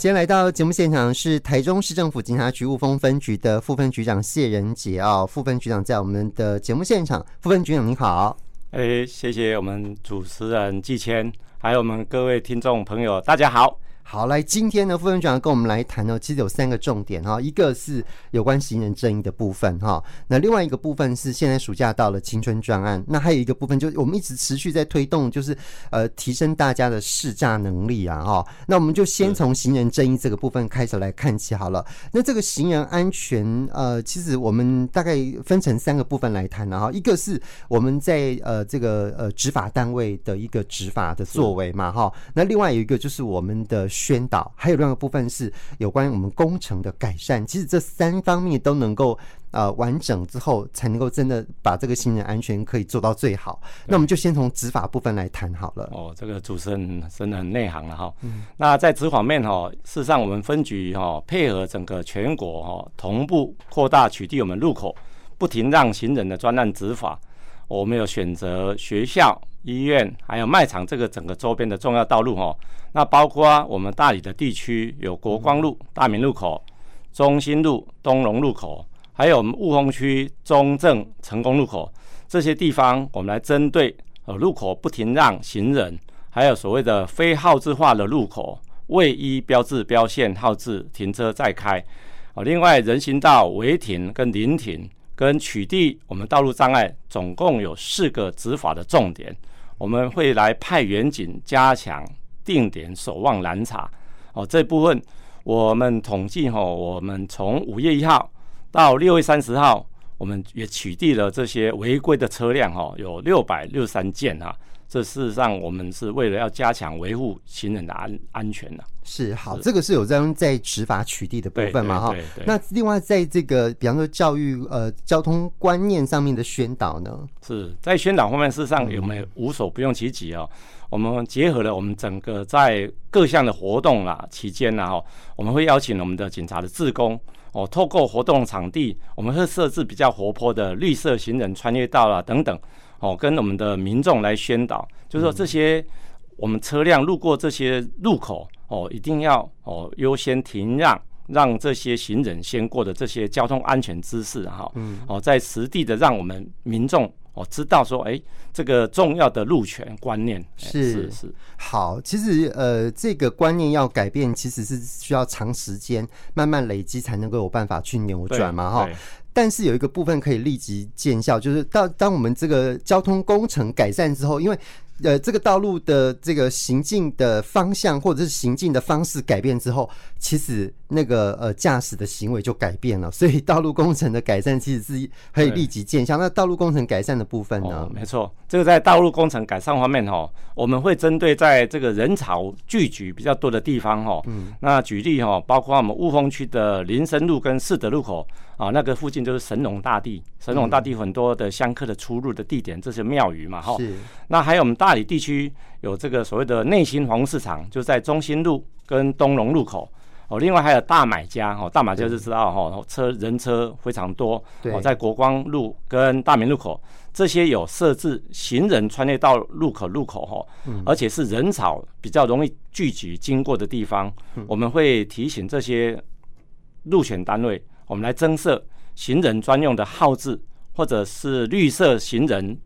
今天来到节目现场是台中市政府警察局雾峰分局的副分局长谢仁杰啊，副分局长在我们的节目现场，副分局长你好，哎，谢谢我们主持人季谦，还有我们各位听众朋友，大家好。好，来，今天呢，副院长跟我们来谈呢，其实有三个重点哈，一个是有关行人正义的部分哈，那另外一个部分是现在暑假到了青春专案，那还有一个部分就是我们一直持续在推动，就是呃提升大家的识驾能力啊哈，那我们就先从行人正义这个部分开始来看起好了。那这个行人安全呃，其实我们大概分成三个部分来谈的哈，一个是我们在呃这个呃执法单位的一个执法的作为嘛哈，那另外有一个就是我们的。宣导，还有另外一个部分是有关于我们工程的改善。其实这三方面都能够呃完整之后，才能够真的把这个行人安全可以做到最好。那我们就先从执法部分来谈好了。哦，这个主持人真的很内行了哈。嗯。那在执法面哈，事实上我们分局哈配合整个全国哈同步扩大取缔我们路口不停让行人的专案执法。我们有选择学校、医院，还有卖场这个整个周边的重要道路哈。那包括我们大理的地区有国光路、大明路口、中心路、东龙路口，还有我们雾峰区中正成功路口这些地方，我们来针对呃路口不停让行人，还有所谓的非号志化的路口未依标志标线号志停车再开。哦，另外人行道违停跟临停。跟取缔我们道路障碍，总共有四个执法的重点，我们会来派员警加强定点守望拦查。哦，这部分我们统计哈，我们从五月一号到六月三十号，我们也取缔了这些违规的车辆哈，有六百六十三件哈。这事实上，我们是为了要加强维护行人的安安全的。是好，是这个是有在在执法取缔的部分嘛？哈。那另外，在这个比方说教育呃交通观念上面的宣导呢？是在宣导方面，事实上有没有无所不用其极哦？嗯、我们结合了我们整个在各项的活动啦期间呢，哈，我们会邀请我们的警察的志工哦，透过活动场地，我们会设置比较活泼的绿色行人穿越道啦等等。哦，跟我们的民众来宣导，就是说这些我们车辆路过这些路口哦，一定要哦优先停让，让这些行人先过的这些交通安全知识哈，嗯，哦，在实地的让我们民众哦知道说，哎，这个重要的路权观念是是是好。其实呃，这个观念要改变，其实是需要长时间慢慢累积才能够有办法去扭转嘛哈。但是有一个部分可以立即见效，就是当当我们这个交通工程改善之后，因为。呃，这个道路的这个行进的方向或者是行进的方式改变之后，其实那个呃驾驶的行为就改变了。所以道路工程的改善其实是可以立即见效。那道路工程改善的部分呢？哦，没错，这个在道路工程改善方面哈，我们会针对在这个人潮聚集比较多的地方哈，嗯，那举例哈，包括我们雾峰区的林森路跟四德路口啊，那个附近就是神农大帝，神农大帝很多的香客的出入的地点，这些庙宇嘛哈。是。那还有我们大。理地区有这个所谓的内心黄市场，就在中心路跟东龙路口哦。另外还有大买家哦，大买家就知道哈，车人车非常多哦。在国光路跟大明路口这些有设置行人穿越道路口路口哈，而且是人潮比较容易聚集经过的地方，我们会提醒这些路权单位，我们来增设行人专用的号志，或者是绿色行人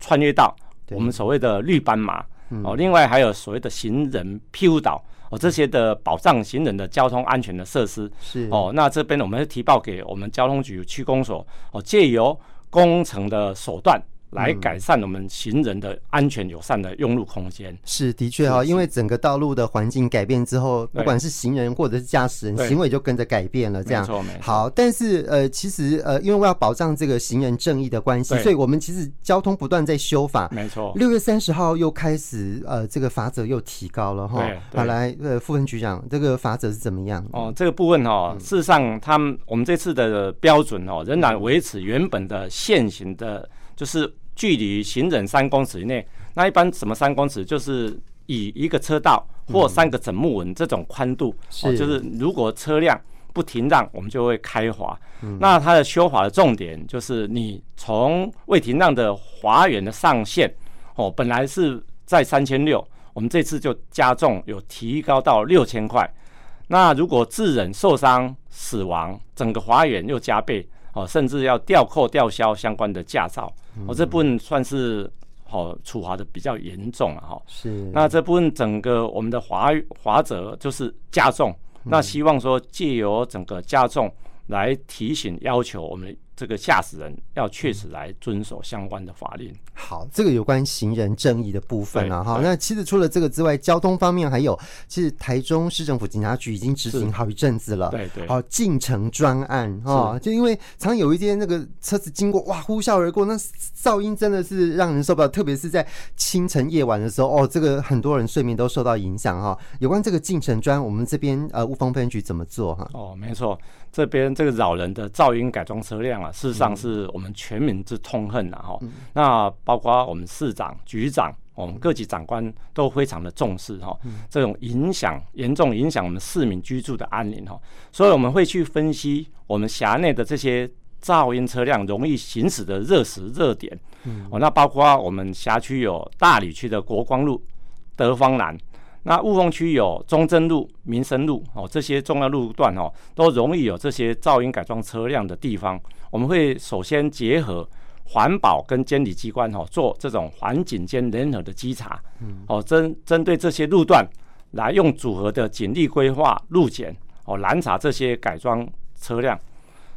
穿越道。我们所谓的绿斑马哦，另外还有所谓的行人庇护岛哦，这些的保障行人的交通安全的设施是哦，那这边我们是提报给我们交通局区公所哦，借由工程的手段。来改善我们行人的安全友善的用路空间。是的确哈，因为整个道路的环境改变之后，不管是行人或者是驾驶人，行为就跟着改变了。这样。好，但是呃，其实呃，因为我要保障这个行人正义的关系，所以我们其实交通不断在修法。没错。六月三十号又开始呃，这个罚则又提高了哈。好，来呃，副分局长，这个罚则是怎么样？哦，这个部分哦，事实上他们我们这次的标准哦，仍然维持原本的现行的，就是。距离行人三公尺以内，那一般什么三公尺，就是以一个车道或三个整木纹这种宽度，哦，就是如果车辆不停让，我们就会开罚。那它的修法的重点就是，你从未停让的罚远的上限，哦，本来是在三千六，我们这次就加重，有提高到六千块。那如果致人受伤、死亡，整个罚远又加倍哦，甚至要吊扣、吊销相关的驾照。哦，这部分算是哦处罚的比较严重了哈。是。那这部分整个我们的罚罚则就是加重。那希望说借由整个加重来提醒要求我们。这个驾驶人要确实来遵守相关的法令。好，这个有关行人正义的部分啊，哈。那其实除了这个之外，交通方面还有，其实台中市政府警察局已经执行好一阵子了。对对。好，进城专案啊，就因为常有一些那个车子经过，哇，呼啸而过，那噪音真的是让人受不了，特别是在清晨夜晚的时候，哦，这个很多人睡眠都受到影响哈。有关这个进城专，我们这边呃雾峰分局怎么做哈？哦，没错。这边这个扰人的噪音改装车辆啊，事实上是我们全民之痛恨啊。哈、嗯。那包括我们市长、局长，我们各级长官都非常的重视哈。这种影响严重影响我们市民居住的安宁哈，所以我们会去分析我们辖内的这些噪音车辆容易行驶的热时热点。哦，那包括我们辖区有大理区的国光路、德芳南。那雾峰区有中正路、民生路哦，这些重要路段哦，都容易有这些噪音改装车辆的地方。我们会首先结合环保跟监理机关哦，做这种环警监联合的稽查。哦，针针对这些路段来用组合的警力规划路检哦，拦查这些改装车辆。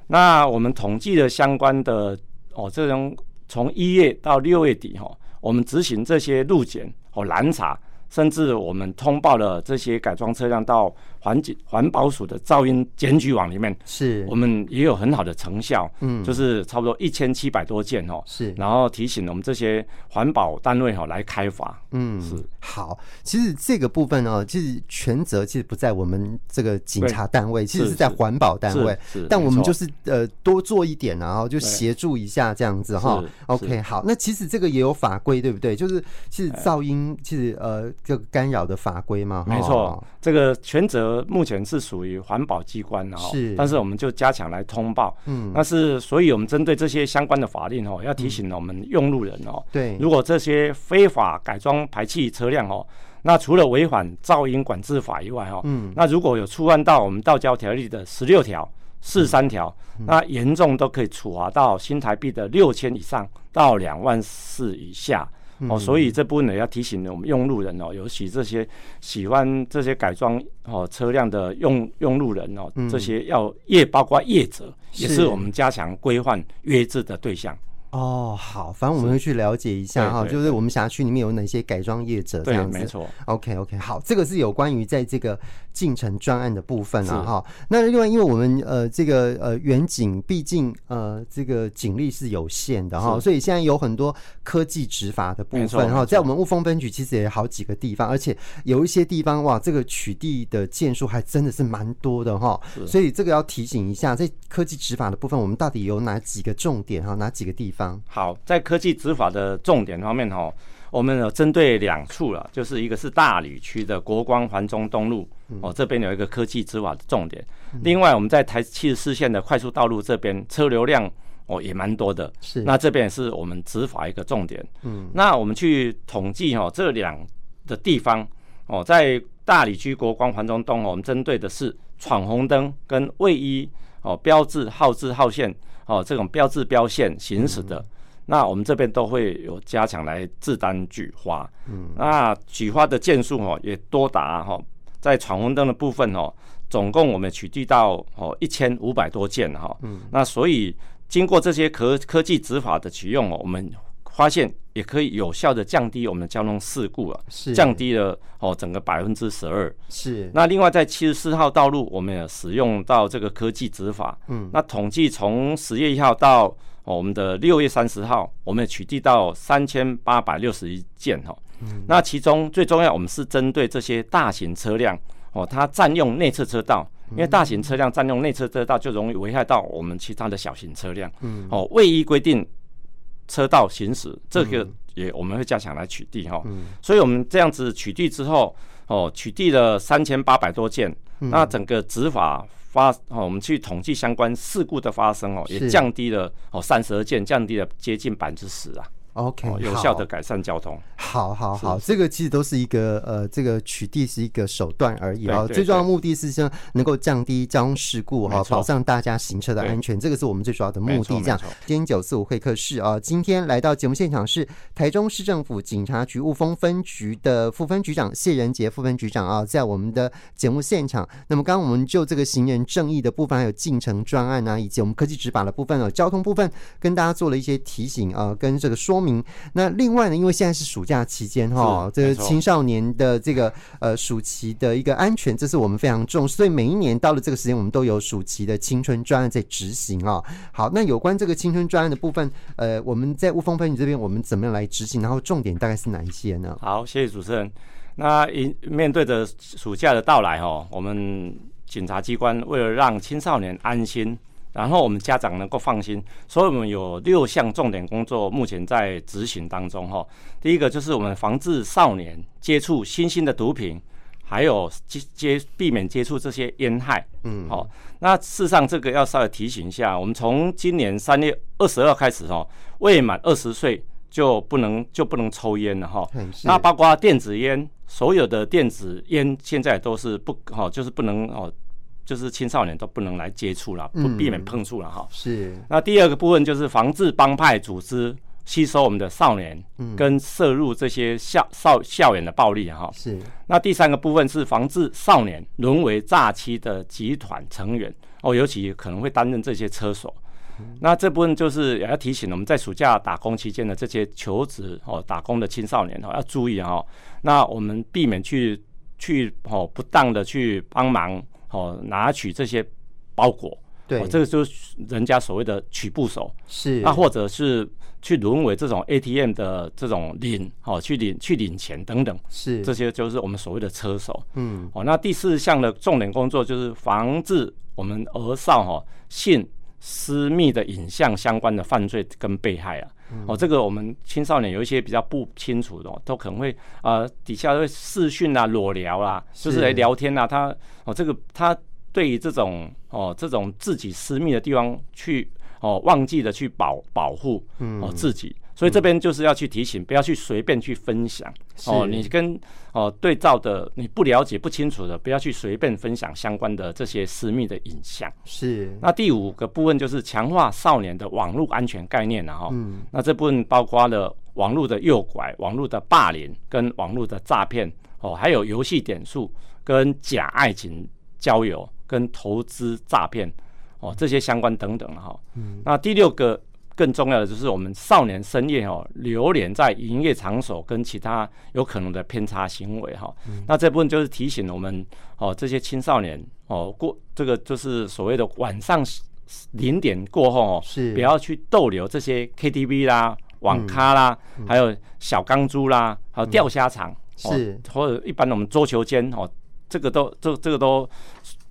那我们统计的相关的哦，这种从一月到六月底哈，我们执行这些路检哦，拦查。甚至我们通报了这些改装车辆到环境环保署的噪音检举网里面，是。我们也有很好的成效，嗯，就是差不多一千七百多件哦，是，然后提醒我们这些环保单位哈来开罚，嗯，是。好。其实这个部分哦，其实权责其实不在我们这个警察单位，其实是在环保单位，是，但我们就是呃多做一点，然后就协助一下这样子哈。OK，好，那其实这个也有法规对不对？就是其实噪音其实呃。这个干扰的法规嘛？没错，这个权责目前是属于环保机关的哈，是，但是我们就加强来通报，嗯，那是所以我们针对这些相关的法令哦，要提醒我们用路人哦，对，如果这些非法改装排气车辆哦，那除了违反噪音管制法以外哈，嗯，那如果有触犯到我们道交条例的十六条、四十三条，那严重都可以处罚到新台币的六千以上到两万四以下。哦，所以这部分呢，要提醒我们用路人哦，尤其这些喜欢这些改装哦车辆的用用路人哦，这些要业包括业者，也是我们加强规范约制的对象。哦，好，反正我们会去了解一下哈，就是我们辖区里面有哪些改装业者这样子。对，没错。OK，OK，好，这个是有关于在这个进程专案的部分啊哈。那另外，因为我们呃这个呃远景毕竟呃这个警力是有限的哈，所以现在有很多科技执法的部分哈，在我们雾峰分局其实也有好几个地方，而且有一些地方哇，这个取缔的件数还真的是蛮多的哈。所以这个要提醒一下，在科技执法的部分，我们到底有哪几个重点哈？哪几个地方？好，在科技执法的重点方面哈，我们有针对两处了，就是一个是大理区的国光环中东路哦，这边有一个科技执法的重点。另外，我们在台七十四线的快速道路这边车流量哦也蛮多的，是那这边也是我们执法一个重点。嗯，那我们去统计哈这两的地方哦，在大理区国光环中东，我们针对的是闯红灯跟未依哦标志号志号线。哦，这种标志标线行驶的，嗯、那我们这边都会有加强来制单举花。嗯，那举花的件数哦也多达哈，在闯红灯的部分哦，总共我们取缔到哦一千五百多件哈。嗯，那所以经过这些科科技执法的启用哦，我们发现也可以有效的降低我们的交通事故啊，是降低了哦整个百分之十二。是。那另外在七十四号道路，我们也使用到这个科技执法。嗯。那统计从十月一号到哦我们的六月三十号，我们也取缔到三千八百六十一件哈。嗯。那其中最重要，我们是针对这些大型车辆哦，它占用内侧车道，因为大型车辆占用内侧车道就容易危害到我们其他的小型车辆。嗯。哦，未依规定。车道行驶，这个也我们会加强来取缔哈，嗯、所以我们这样子取缔之后，哦，取缔了三千八百多件，嗯、那整个执法发，哦，我们去统计相关事故的发生哦，也降低了哦三十二件，降低了接近百分之十啊。OK，、哦、有效的改善交通。好好好，这个其实都是一个呃，这个取缔是一个手段而已啊。最重要的目的是说能够降低交通事故哈，保障大家行车的安全，这个是我们最主要的目的。这样，今天九四五会客室啊，今天来到节目现场是台中市政府警察局雾峰分局的副分局长谢仁杰副分局长啊，在我们的节目现场。那么刚刚我们就这个行人正义的部分，还有进城专案啊，以及我们科技执法的部分啊，交通部分跟大家做了一些提醒啊，跟这个说明。那另外呢，因为现在是暑假期间哈，这个青少年的这个呃暑期的一个安全，这是我们非常重视，所以每一年到了这个时间，我们都有暑期的青春专案在执行啊。好，那有关这个青春专案的部分，呃，我们在雾峰分局这边，我们怎么样来执行？然后重点大概是哪一些呢？好，谢谢主持人。那一面对着暑假的到来哈，我们警察机关为了让青少年安心。然后我们家长能够放心，所以我们有六项重点工作，目前在执行当中哈。第一个就是我们防治少年接触新兴的毒品，还有接接避免接触这些烟害。嗯，好。那事实上这个要稍微提醒一下，我们从今年三月二十二开始哈，未满二十岁就不能就不能抽烟了哈。那包括电子烟，所有的电子烟现在都是不哈，就是不能哦。就是青少年都不能来接触了，不避免碰触了哈。是。那第二个部分就是防治帮派组织吸收我们的少年，跟摄入这些校校校园的暴力哈。是。那第三个部分是防治少年沦为诈欺的集团成员哦，尤其可能会担任这些车手。那这部分就是也要提醒我们在暑假打工期间的这些求职哦打工的青少年哦要注意哈。那我们避免去去哦不当的去帮忙。哦，拿取这些包裹，对，哦、这个就是人家所谓的取簿手，是，那或者是去沦为这种 ATM 的这种领，哦，去领去领钱等等，是，这些就是我们所谓的车手，嗯，哦，那第四项的重点工作就是防治我们儿少哈、哦、性私密的影像相关的犯罪跟被害啊，嗯、哦，这个我们青少年有一些比较不清楚的，都可能会呃底下会视讯啊、裸聊啊，就是来聊天啊，他哦这个他对于这种哦这种自己私密的地方去哦忘记的去保保护哦自己。所以这边就是要去提醒，不要去随便去分享哦。你跟哦对照的你不了解、不清楚的，不要去随便分享相关的这些私密的影像。是。那第五个部分就是强化少年的网络安全概念了哈。嗯。那这部分包括了网络的诱拐、网络的霸凌跟网络的诈骗哦，还有游戏点数跟假爱情交友跟投资诈骗哦这些相关等等哈。嗯。那第六个。更重要的就是我们少年深夜哦，流连在营业场所跟其他有可能的偏差行为哈。嗯、那这部分就是提醒我们哦，这些青少年哦，过这个就是所谓的晚上零点过后哦，是不要去逗留这些 KTV 啦、网咖啦，嗯、还有小钢珠啦，还有钓虾场是，或者一般我们桌球间哦，这个都这这个都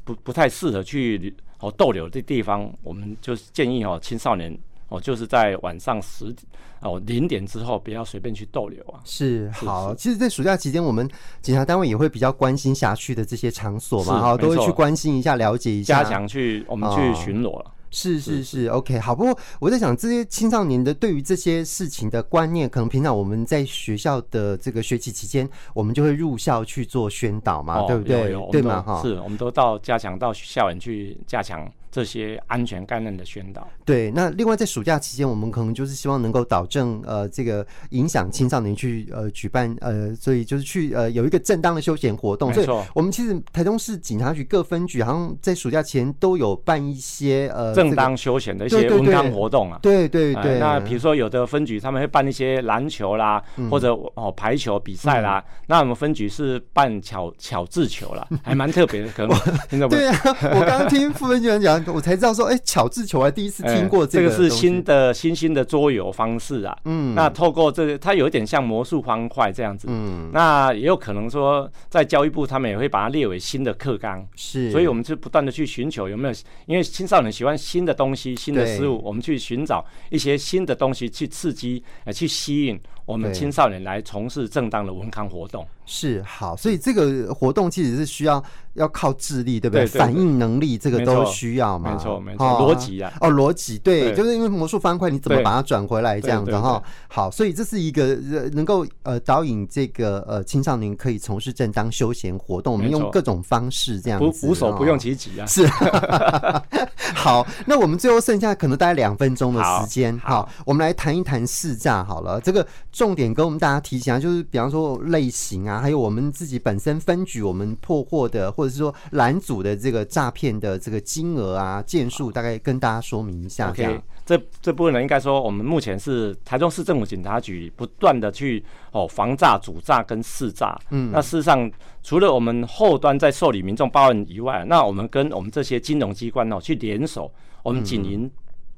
不不太适合去哦逗留的地方，我们就建议哦青少年。哦，就是在晚上十点哦零点之后，不要随便去逗留啊。是，好，其实，在暑假期间，我们警察单位也会比较关心辖区的这些场所嘛，哈，都会去关心一下，了解一下，加强去我们去巡逻了。是是是，OK，好。不过我在想，这些青少年的对于这些事情的观念，可能平常我们在学校的这个学期期间，我们就会入校去做宣导嘛，对不对？对嘛？哈，是，我们都到加强到校园去加强。这些安全概念的宣导。对，那另外在暑假期间，我们可能就是希望能够导正呃这个影响青少年去呃举办呃，所以就是去呃有一个正当的休闲活动。没错，我们其实台中市警察局各分局好像在暑假前都有办一些呃正当休闲的一些文康活动啊。对对对。那比如说有的分局他们会办一些篮球啦，或者哦排球比赛啦。那我们分局是办巧巧智球啦，还蛮特别的，可能？对啊，我刚刚听副分局长讲。我才知道说，哎、欸，巧智球还第一次听过这个、欸。这个是新的新兴的桌游方式啊。嗯，那透过这个，它有一点像魔术方块这样子。嗯，那也有可能说，在教育部他们也会把它列为新的课纲。是，所以我们就不断的去寻求有没有，因为青少年喜欢新的东西、新的事物，我们去寻找一些新的东西去刺激、呃，去吸引我们青少年来从事正当的文康活动。是好，所以这个活动其实是需要要靠智力，对不对？反应能力这个都需要嘛。没错，没错，逻辑啊。哦，逻辑对，就是因为魔术方块，你怎么把它转回来这样子哈？好，所以这是一个能够呃导引这个呃青少年可以从事正当休闲活动，我们用各种方式这样子，无所不用其极啊。是。好，那我们最后剩下可能大概两分钟的时间，好，我们来谈一谈试驾好了。这个重点跟我们大家提醒啊，就是比方说类型啊。还有我们自己本身分局，我们破获的，或者是说拦阻的这个诈骗的这个金额啊、件数，大概跟大家说明一下。OK，这这部分呢，应该说我们目前是台中市政府警察局不断的去哦防诈、主诈跟识诈。嗯，那事实上除了我们后端在受理民众报案以外，那我们跟我们这些金融机关哦去联手，我们警营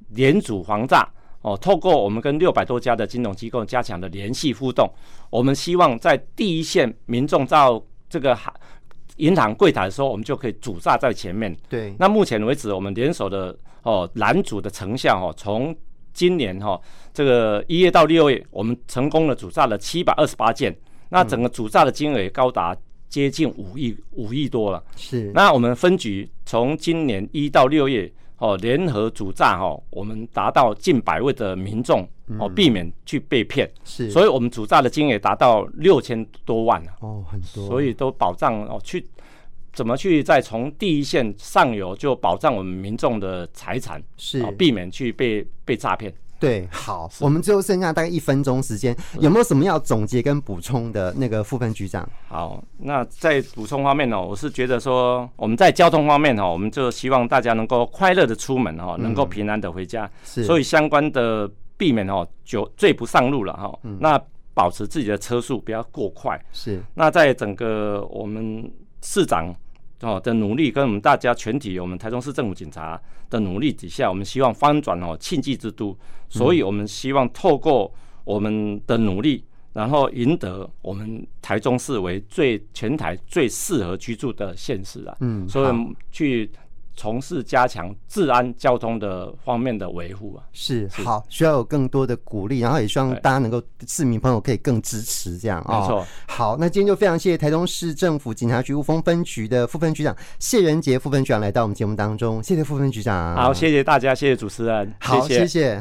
联组防诈。哦，透过我们跟六百多家的金融机构加强的联系互动，我们希望在第一线民众到这个银行柜台的时候，我们就可以主诈在前面。对。那目前为止，我们联手的哦拦阻的成效哦，从今年哈、哦、这个一月到六月，我们成功的主诈了七百二十八件，那整个主诈的金额也高达接近五亿五亿多了。是。那我们分局从今年一到六月。哦，联合主诈哈，我们达到近百位的民众哦，避免去被骗。是，所以我们主诈的金额达到六千多万了。哦，很多。所以都保障哦，去怎么去再从第一线上游就保障我们民众的财产，是，哦避免去被被诈骗。对，好，我们最后剩下大概一分钟时间，有没有什么要总结跟补充的？那个副分局长，好，那在补充方面呢，我是觉得说，我们在交通方面哈，我们就希望大家能够快乐的出门哈，能够平安的回家。是，所以相关的避免哦，酒醉不上路了哈。那保持自己的车速不要过快。是，那在整个我们市长。哦的努力，跟我们大家全体，我们台中市政府警察的努力底下，我们希望翻转哦庆忌之都，所以我们希望透过我们的努力，然后赢得我们台中市为最全台最适合居住的县市啊，嗯，所以去。从事加强治安交通的方面的维护啊，是好，需要有更多的鼓励，然后也希望大家能够市民朋友可以更支持这样啊。没错，好，那今天就非常谢谢台中市政府警察局雾峰分局的副分局长谢仁杰副分局长来到我们节目当中，谢谢副分局长。好，谢谢大家，谢谢主持人，好，谢谢。谢谢